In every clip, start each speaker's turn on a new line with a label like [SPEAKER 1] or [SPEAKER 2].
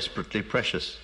[SPEAKER 1] desperately precious.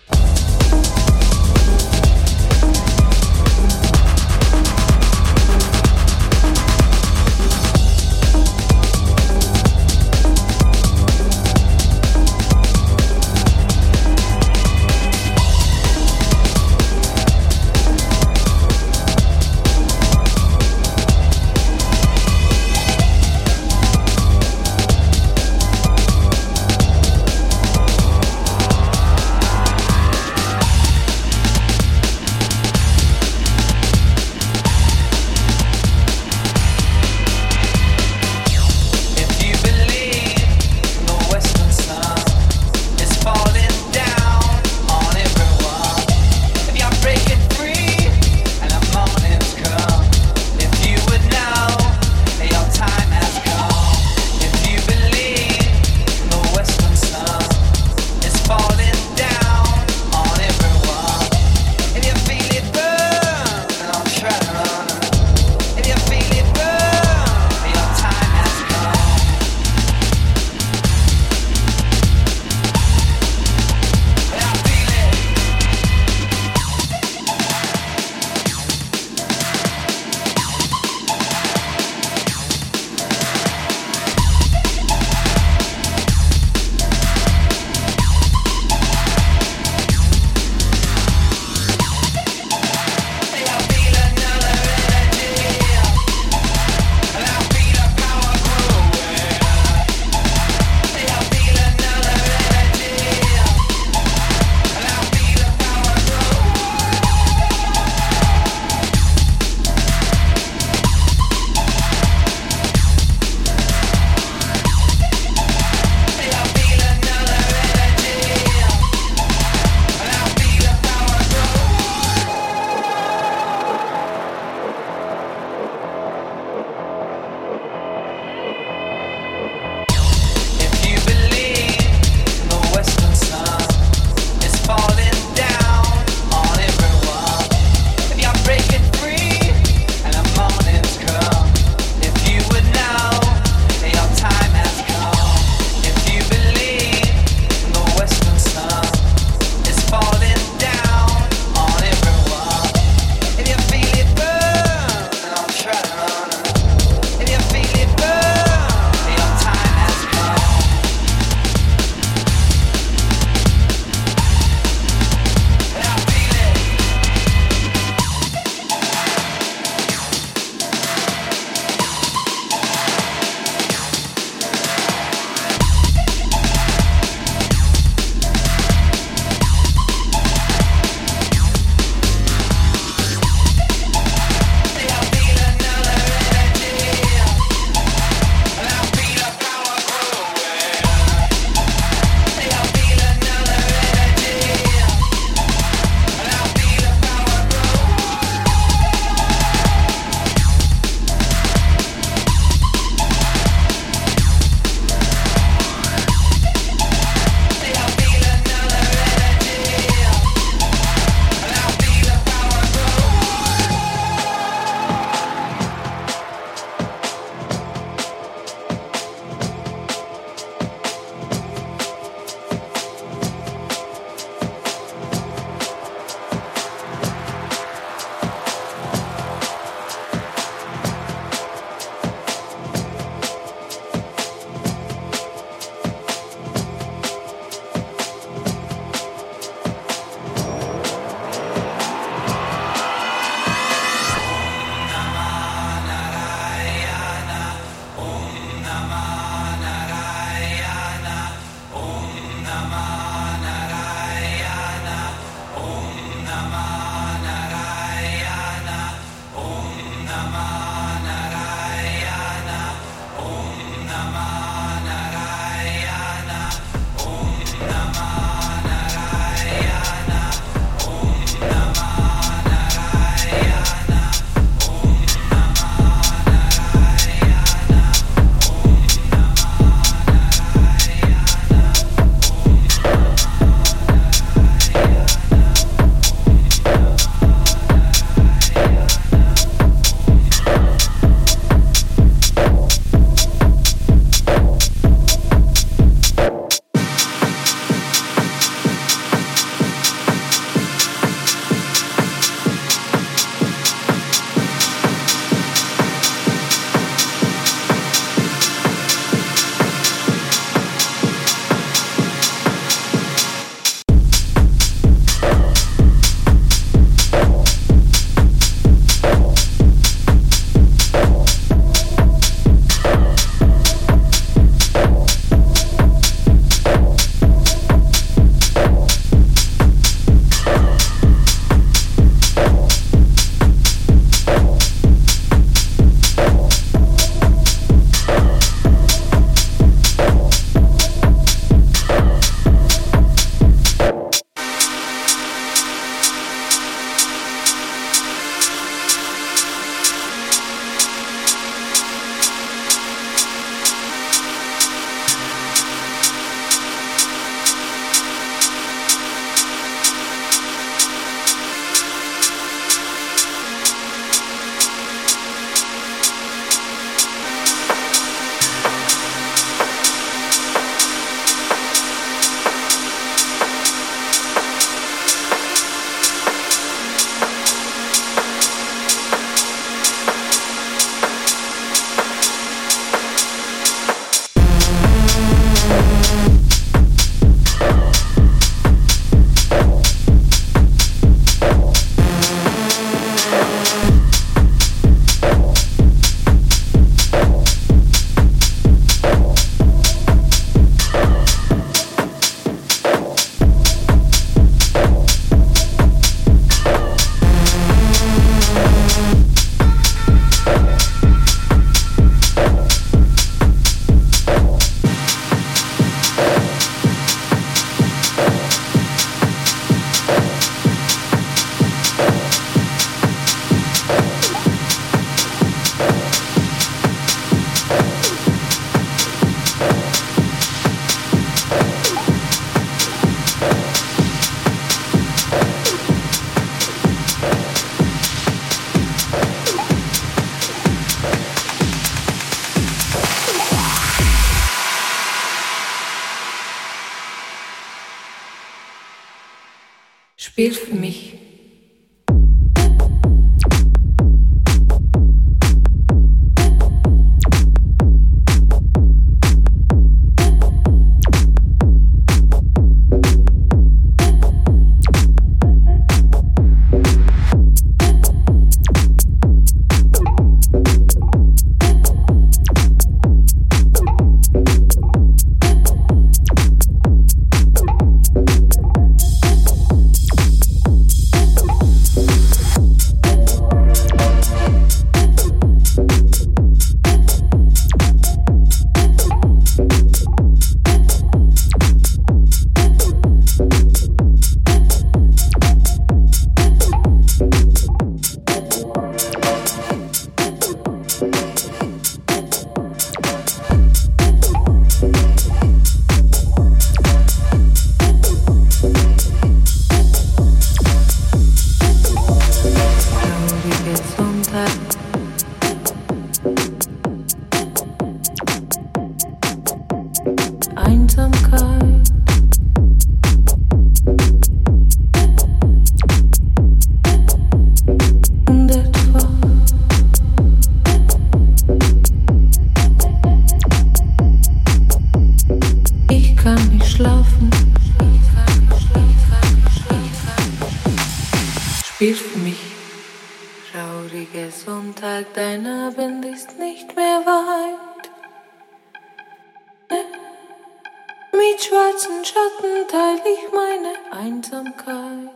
[SPEAKER 2] Mit schwarzen Schatten teile ich meine Einsamkeit.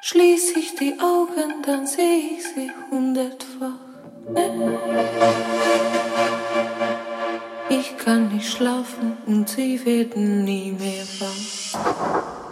[SPEAKER 2] Schließe ich die Augen, dann sehe ich sie hundertfach. Ich kann nicht schlafen und sie werden nie mehr wach.